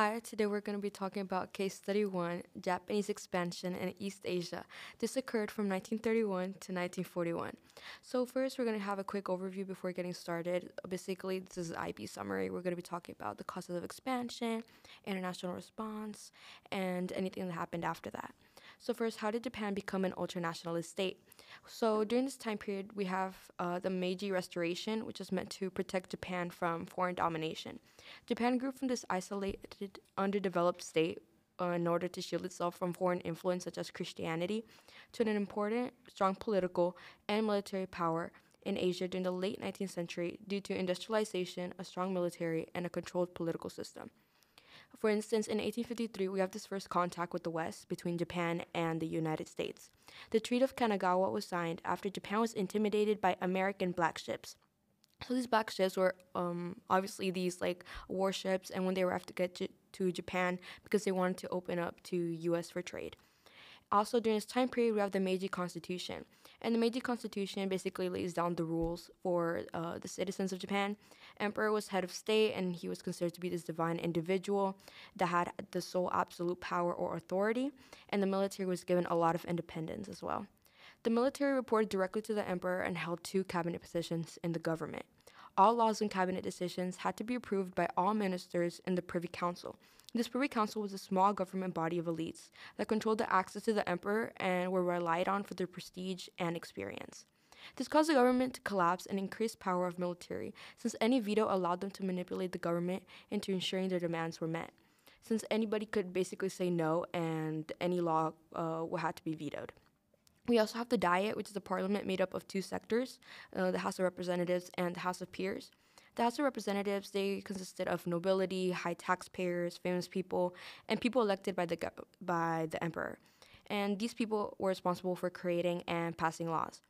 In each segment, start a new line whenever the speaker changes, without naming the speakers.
Hi, today we're going to be talking about Case Study 1 Japanese Expansion in East Asia. This occurred from 1931 to 1941. So, first, we're going to have a quick overview before getting started. Basically, this is IB summary. We're going to be talking about the causes of expansion, international response, and anything that happened after that. So, first, how did Japan become an ultranationalist state? So, during this time period, we have uh, the Meiji Restoration, which is meant to protect Japan from foreign domination. Japan grew from this isolated, underdeveloped state uh, in order to shield itself from foreign influence such as Christianity to an important, strong political and military power in Asia during the late 19th century due to industrialization, a strong military, and a controlled political system. For instance, in 1853, we have this first contact with the West between Japan and the United States. The Treaty of Kanagawa was signed after Japan was intimidated by American black ships. So these black ships were um, obviously these like warships, and when they were to get to, to Japan because they wanted to open up to U.S. for trade. Also, during this time period, we have the Meiji Constitution. And the Meiji Constitution basically lays down the rules for uh, the citizens of Japan. Emperor was head of state, and he was considered to be this divine individual that had the sole absolute power or authority. And the military was given a lot of independence as well. The military reported directly to the emperor and held two cabinet positions in the government. All laws and cabinet decisions had to be approved by all ministers in the Privy Council. This Privy Council was a small government body of elites that controlled the access to the emperor and were relied on for their prestige and experience. This caused the government to collapse and increase power of military, since any veto allowed them to manipulate the government into ensuring their demands were met. Since anybody could basically say no, and any law uh, had to be vetoed. We also have the Diet, which is a parliament made up of two sectors uh, the House of Representatives and the House of Peers. The House of Representatives, they consisted of nobility, high taxpayers, famous people, and people elected by the, by the emperor. And these people were responsible for creating and passing laws.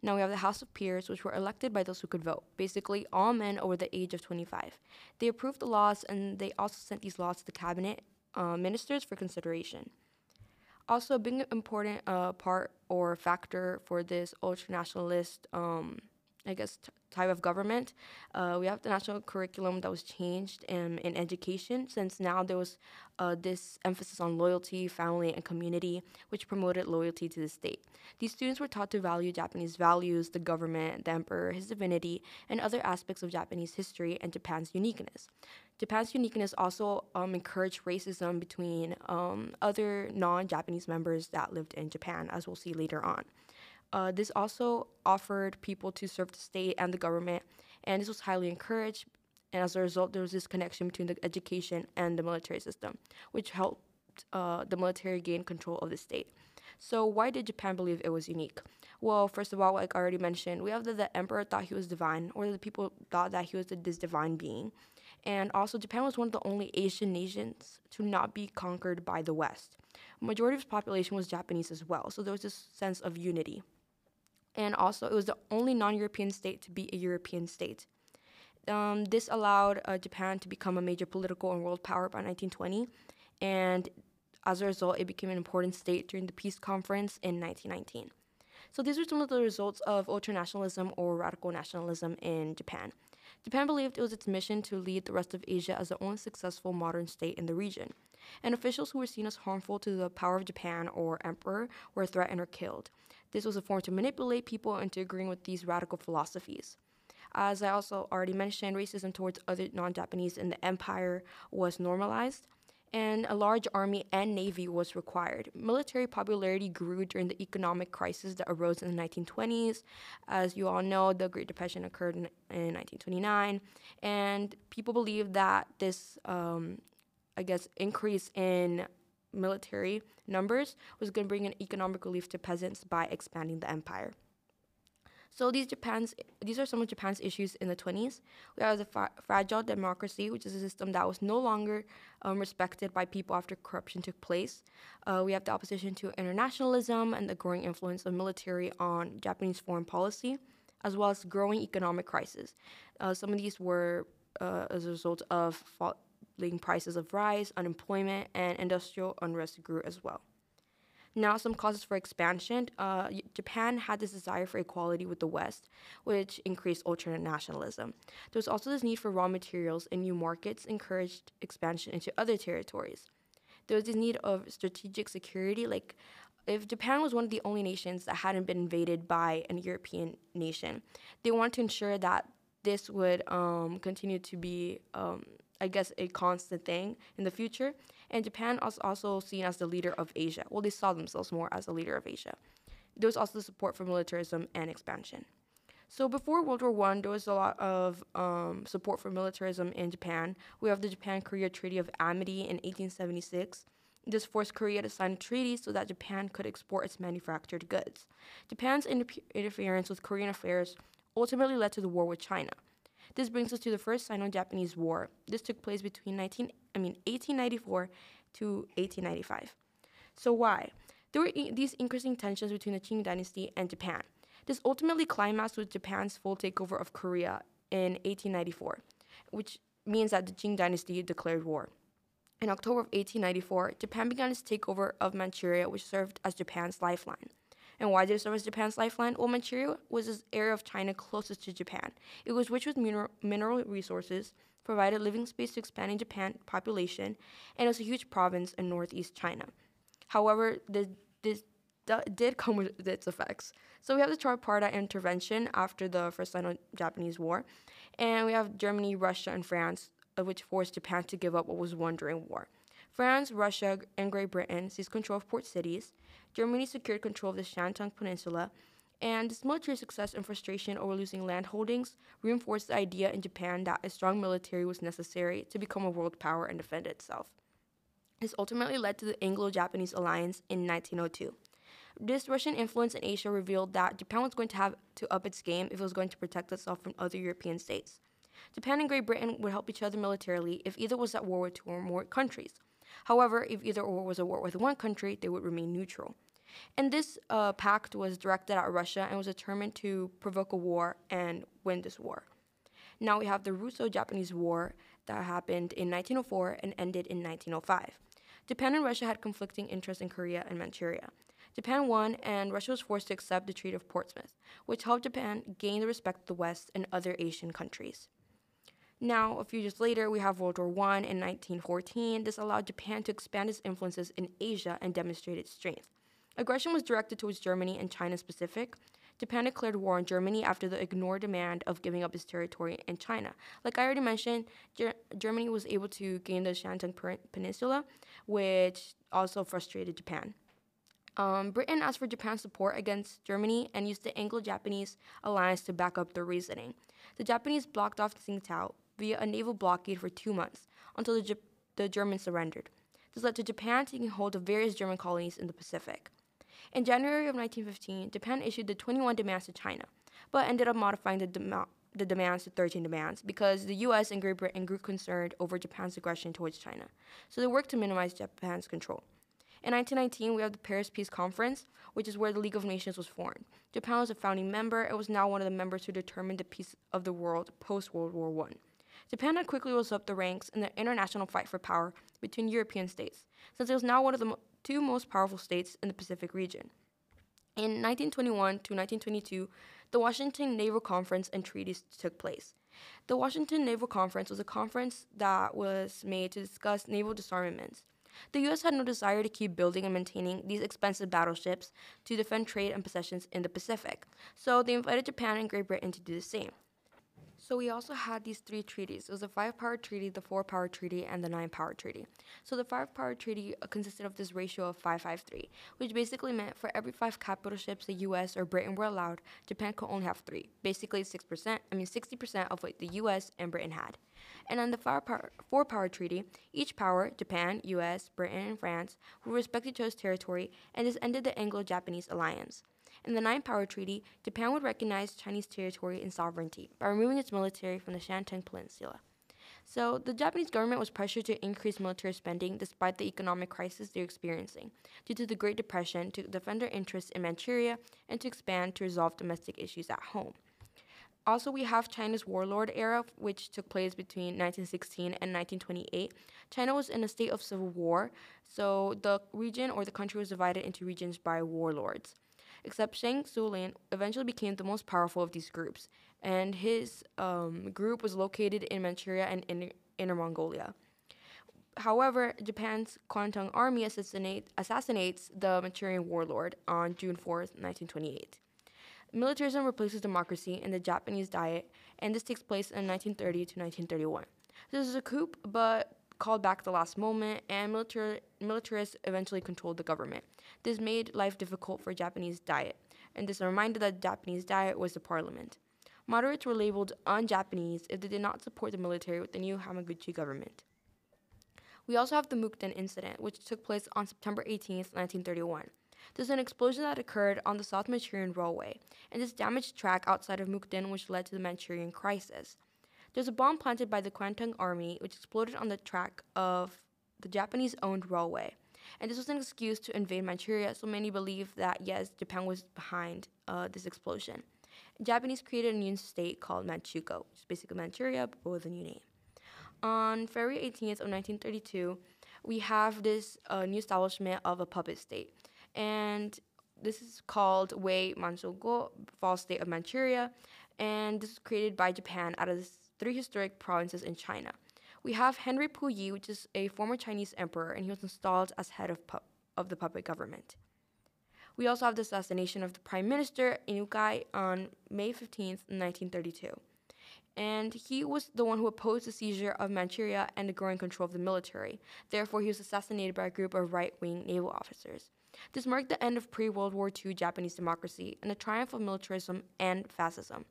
Now we have the House of Peers, which were elected by those who could vote, basically all men over the age of 25. They approved the laws and they also sent these laws to the cabinet uh, ministers for consideration. Also, a big important uh, part or factor for this ultranationalist um, I guess, type of government. Uh, we have the national curriculum that was changed in, in education since now there was uh, this emphasis on loyalty, family, and community, which promoted loyalty to the state. These students were taught to value Japanese values, the government, the emperor, his divinity, and other aspects of Japanese history and Japan's uniqueness. Japan's uniqueness also um, encouraged racism between um, other non Japanese members that lived in Japan, as we'll see later on. Uh, this also offered people to serve the state and the government, and this was highly encouraged. And as a result, there was this connection between the education and the military system, which helped uh, the military gain control of the state. So, why did Japan believe it was unique? Well, first of all, like I already mentioned, we have that the emperor thought he was divine, or the people thought that he was this divine being. And also, Japan was one of the only Asian nations to not be conquered by the West. Majority of its population was Japanese as well, so there was this sense of unity and also it was the only non-European state to be a European state. Um, this allowed uh, Japan to become a major political and world power by 1920, and as a result, it became an important state during the peace conference in 1919. So these were some of the results of ultranationalism or radical nationalism in Japan. Japan believed it was its mission to lead the rest of Asia as the only successful modern state in the region. And officials who were seen as harmful to the power of Japan or emperor were threatened or killed. This was a form to manipulate people into agreeing with these radical philosophies. As I also already mentioned, racism towards other non Japanese in the empire was normalized, and a large army and navy was required. Military popularity grew during the economic crisis that arose in the 1920s. As you all know, the Great Depression occurred in, in 1929, and people believed that this, um, I guess, increase in military numbers was going to bring an economic relief to peasants by expanding the empire. So these Japan's these are some of Japan's issues in the 20s. We have the fa- fragile democracy, which is a system that was no longer um, respected by people after corruption took place. Uh, we have the opposition to internationalism and the growing influence of military on Japanese foreign policy, as well as growing economic crisis. Uh, some of these were uh, as a result of falling prices of rice, unemployment, and industrial unrest grew as well. Now, some causes for expansion. Uh, Japan had this desire for equality with the West, which increased ultra nationalism. There was also this need for raw materials, and new markets encouraged expansion into other territories. There was this need of strategic security, like if Japan was one of the only nations that hadn't been invaded by an European nation, they wanted to ensure that this would um, continue to be, um, I guess, a constant thing in the future. And Japan was also seen as the leader of Asia. Well, they saw themselves more as the leader of Asia. There was also support for militarism and expansion. So before World War One, there was a lot of um, support for militarism in Japan. We have the Japan-Korea Treaty of Amity in 1876. This forced Korea to sign a treaty so that Japan could export its manufactured goods. Japan's interference with Korean affairs ultimately led to the war with China. This brings us to the First Sino-Japanese War. This took place between 19, I mean 1894 to 1895. So why? There were these increasing tensions between the Qing dynasty and Japan. This ultimately climaxed with Japan's full takeover of Korea in 1894, which means that the Qing dynasty declared war. In October of 1894, Japan began its takeover of Manchuria, which served as Japan's lifeline. And why did it serve as Japan's lifeline? Well, Manchuria was this area of China closest to Japan. It was rich with mineral, mineral resources, provided living space to expanding Japan population, and it was a huge province in northeast China. However, this, did come with its effects. So we have the tripartite intervention after the First Sino-Japanese War, and we have Germany, Russia, and France, which forced Japan to give up what was won during war. France, Russia, and Great Britain seized control of port cities. Germany secured control of the Shantung Peninsula, and this military success and frustration over losing land holdings reinforced the idea in Japan that a strong military was necessary to become a world power and defend itself. This ultimately led to the Anglo Japanese alliance in 1902. This Russian influence in Asia revealed that Japan was going to have to up its game if it was going to protect itself from other European states. Japan and Great Britain would help each other militarily if either was at war with two or more countries. However, if either or was at war with one country, they would remain neutral. And this uh, pact was directed at Russia and was determined to provoke a war and win this war. Now we have the Russo Japanese War that happened in 1904 and ended in 1905. Japan and Russia had conflicting interests in Korea and Manchuria. Japan won, and Russia was forced to accept the Treaty of Portsmouth, which helped Japan gain the respect of the West and other Asian countries. Now, a few years later, we have World War I in 1914. This allowed Japan to expand its influences in Asia and demonstrate its strength. Aggression was directed towards Germany and China specific. Japan declared war on Germany after the ignored demand of giving up its territory in China. Like I already mentioned, Ger- Germany was able to gain the Shantung Peninsula, which also frustrated Japan. Um, Britain asked for Japan's support against Germany and used the Anglo Japanese alliance to back up their reasoning. The Japanese blocked off Tsingtao via a naval blockade for two months until the, J- the Germans surrendered. This led to Japan taking hold of various German colonies in the Pacific. In January of 1915, Japan issued the 21 demands to China, but ended up modifying the, dem- the demands to 13 demands because the US and Great Britain grew concerned over Japan's aggression towards China. So they worked to minimize Japan's control. In 1919, we have the Paris Peace Conference, which is where the League of Nations was formed. Japan was a founding member. It was now one of the members who determined the peace of the world post World War I. Japan had quickly rose up the ranks in the international fight for power between European states, since it was now one of the two most powerful states in the Pacific region. In 1921 to 1922, the Washington Naval Conference and treaties took place. The Washington Naval Conference was a conference that was made to discuss naval disarmaments. The U.S. had no desire to keep building and maintaining these expensive battleships to defend trade and possessions in the Pacific, so they invited Japan and Great Britain to do the same. So we also had these three treaties. It was the five-power treaty, the four-power treaty, and the nine-power treaty. So the five-power treaty uh, consisted of this ratio of 553, which basically meant for every five capital ships the U.S. or Britain were allowed, Japan could only have three. Basically, six percent. I mean, 60% of what the U.S. and Britain had. And on the four-power, four-power treaty, each power, Japan, U.S., Britain, and France, would respect each other's territory, and this ended the Anglo-Japanese alliance. In the Nine Power Treaty, Japan would recognize Chinese territory and sovereignty by removing its military from the Shantung Peninsula. So, the Japanese government was pressured to increase military spending despite the economic crisis they're experiencing, due to the Great Depression, to defend their interests in Manchuria, and to expand to resolve domestic issues at home. Also, we have China's warlord era, which took place between 1916 and 1928. China was in a state of civil war, so the region or the country was divided into regions by warlords. Except Zhang Zuolin eventually became the most powerful of these groups, and his um, group was located in Manchuria and in Inner Mongolia. However, Japan's Kwantung Army assassinate, assassinates the Manchurian warlord on June 4, 1928. Militarism replaces democracy in the Japanese Diet, and this takes place in 1930 to 1931. This is a coup, but called back the last moment, and militar- militarists eventually controlled the government. This made life difficult for Japanese Diet, and this reminded that Japanese Diet was the parliament. Moderates were labeled un-Japanese if they did not support the military with the new Hamaguchi government. We also have the Mukden incident, which took place on September 18, 1931. There's an explosion that occurred on the South Manchurian Railway, and this damaged track outside of Mukden, which led to the Manchurian crisis. There's a bomb planted by the Kwantung Army, which exploded on the track of the Japanese owned railway. And this was an excuse to invade Manchuria, so many believe that, yes, Japan was behind uh, this explosion. Japanese created a new state called Manchukuo, which is basically Manchuria, but with a new name. On February 18th of 1932, we have this uh, new establishment of a puppet state and this is called Wei Manchukuo, false state of Manchuria, and this was created by Japan out of the three historic provinces in China. We have Henry Puyi, which is a former Chinese emperor, and he was installed as head of, pu- of the puppet government. We also have the assassination of the Prime Minister Inukai on May 15, 1932. And he was the one who opposed the seizure of Manchuria and the growing control of the military. Therefore, he was assassinated by a group of right wing naval officers. This marked the end of pre World War II Japanese democracy and the triumph of militarism and fascism.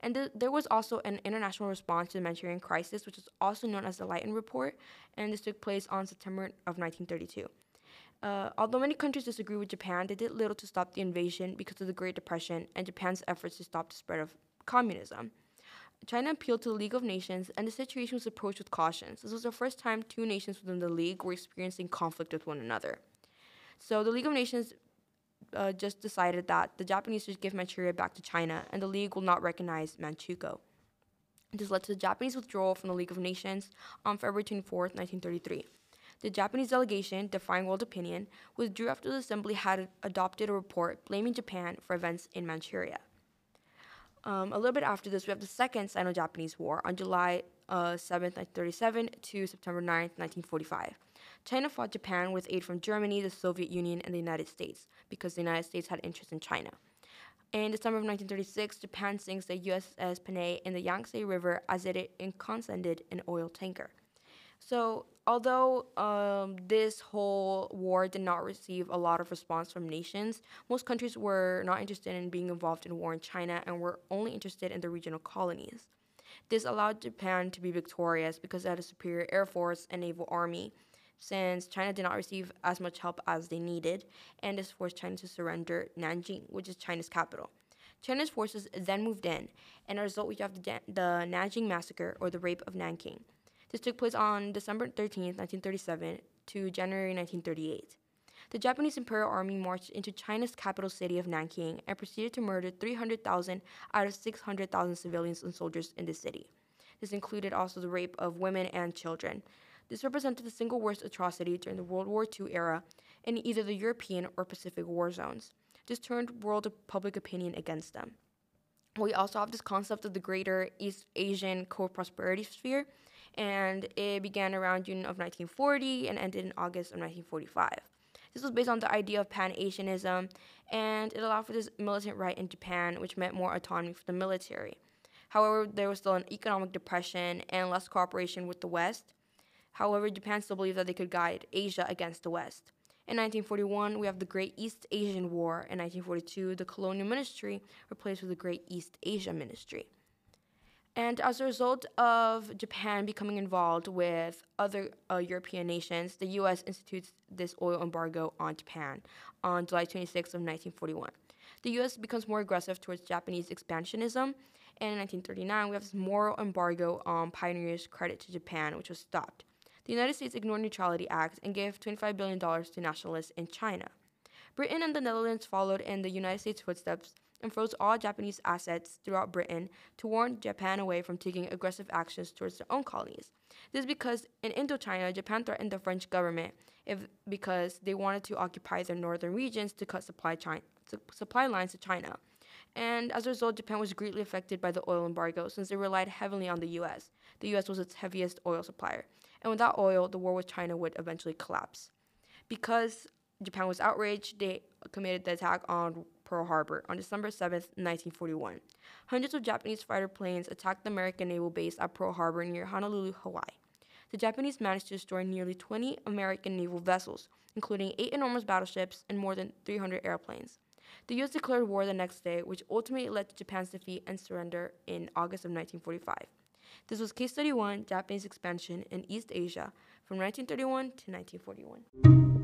And th- there was also an international response to the Manchurian crisis, which is also known as the Lytton Report, and this took place on September of 1932. Uh, although many countries disagree with Japan, they did little to stop the invasion because of the Great Depression and Japan's efforts to stop the spread of communism. China appealed to the League of Nations, and the situation was approached with caution. This was the first time two nations within the League were experiencing conflict with one another. So the League of Nations uh, just decided that the Japanese should give Manchuria back to China, and the League will not recognize Manchukuo. This led to the Japanese withdrawal from the League of Nations on February 24, 1933. The Japanese delegation, defying world opinion, withdrew after the assembly had adopted a report blaming Japan for events in Manchuria. Um, a little bit after this, we have the Second Sino Japanese War on July uh, 7, 1937 to September 9, 1945. China fought Japan with aid from Germany, the Soviet Union, and the United States because the United States had interest in China. In December of 1936, Japan sinks the USS Panay in the Yangtze River as it inconcentrated an oil tanker. So, although um, this whole war did not receive a lot of response from nations, most countries were not interested in being involved in war in China and were only interested in the regional colonies. This allowed Japan to be victorious because it had a superior air force and naval army, since China did not receive as much help as they needed, and this forced China to surrender Nanjing, which is China's capital. China's forces then moved in, and as a result, we have the, the Nanjing Massacre or the Rape of Nanking. This took place on December 13, 1937 to January 1938. The Japanese Imperial Army marched into China's capital city of Nanking and proceeded to murder 300,000 out of 600,000 civilians and soldiers in the city. This included also the rape of women and children. This represented the single worst atrocity during the World War II era in either the European or Pacific war zones. This turned world public opinion against them. We also have this concept of the greater East Asian co prosperity sphere, and it began around June of 1940 and ended in August of 1945. This was based on the idea of Pan Asianism, and it allowed for this militant right in Japan, which meant more autonomy for the military. However, there was still an economic depression and less cooperation with the West. However, Japan still believed that they could guide Asia against the West. In 1941, we have the Great East Asian War. In 1942, the colonial ministry replaced with the Great East Asia Ministry. And as a result of Japan becoming involved with other uh, European nations, the U.S. institutes this oil embargo on Japan on July 26 of 1941. The U.S. becomes more aggressive towards Japanese expansionism, and in 1939 we have this moral embargo on pioneers' credit to Japan, which was stopped. The United States ignored Neutrality Act and gave $25 billion to nationalists in China. Britain and the Netherlands followed in the United States' footsteps and froze all Japanese assets throughout Britain to warn Japan away from taking aggressive actions towards their own colonies. This is because in Indochina, Japan threatened the French government if because they wanted to occupy their northern regions to cut supply, China, supply lines to China. And as a result, Japan was greatly affected by the oil embargo since they relied heavily on the US. The US was its heaviest oil supplier. And without oil, the war with China would eventually collapse. Because Japan was outraged, they committed the attack on Pearl Harbor on December 7, 1941. Hundreds of Japanese fighter planes attacked the American naval base at Pearl Harbor near Honolulu, Hawaii. The Japanese managed to destroy nearly 20 American naval vessels, including eight enormous battleships and more than 300 airplanes. The US declared war the next day, which ultimately led to Japan's defeat and surrender in August of 1945. This was Case Study 1 Japanese Expansion in East Asia from 1931 to 1941.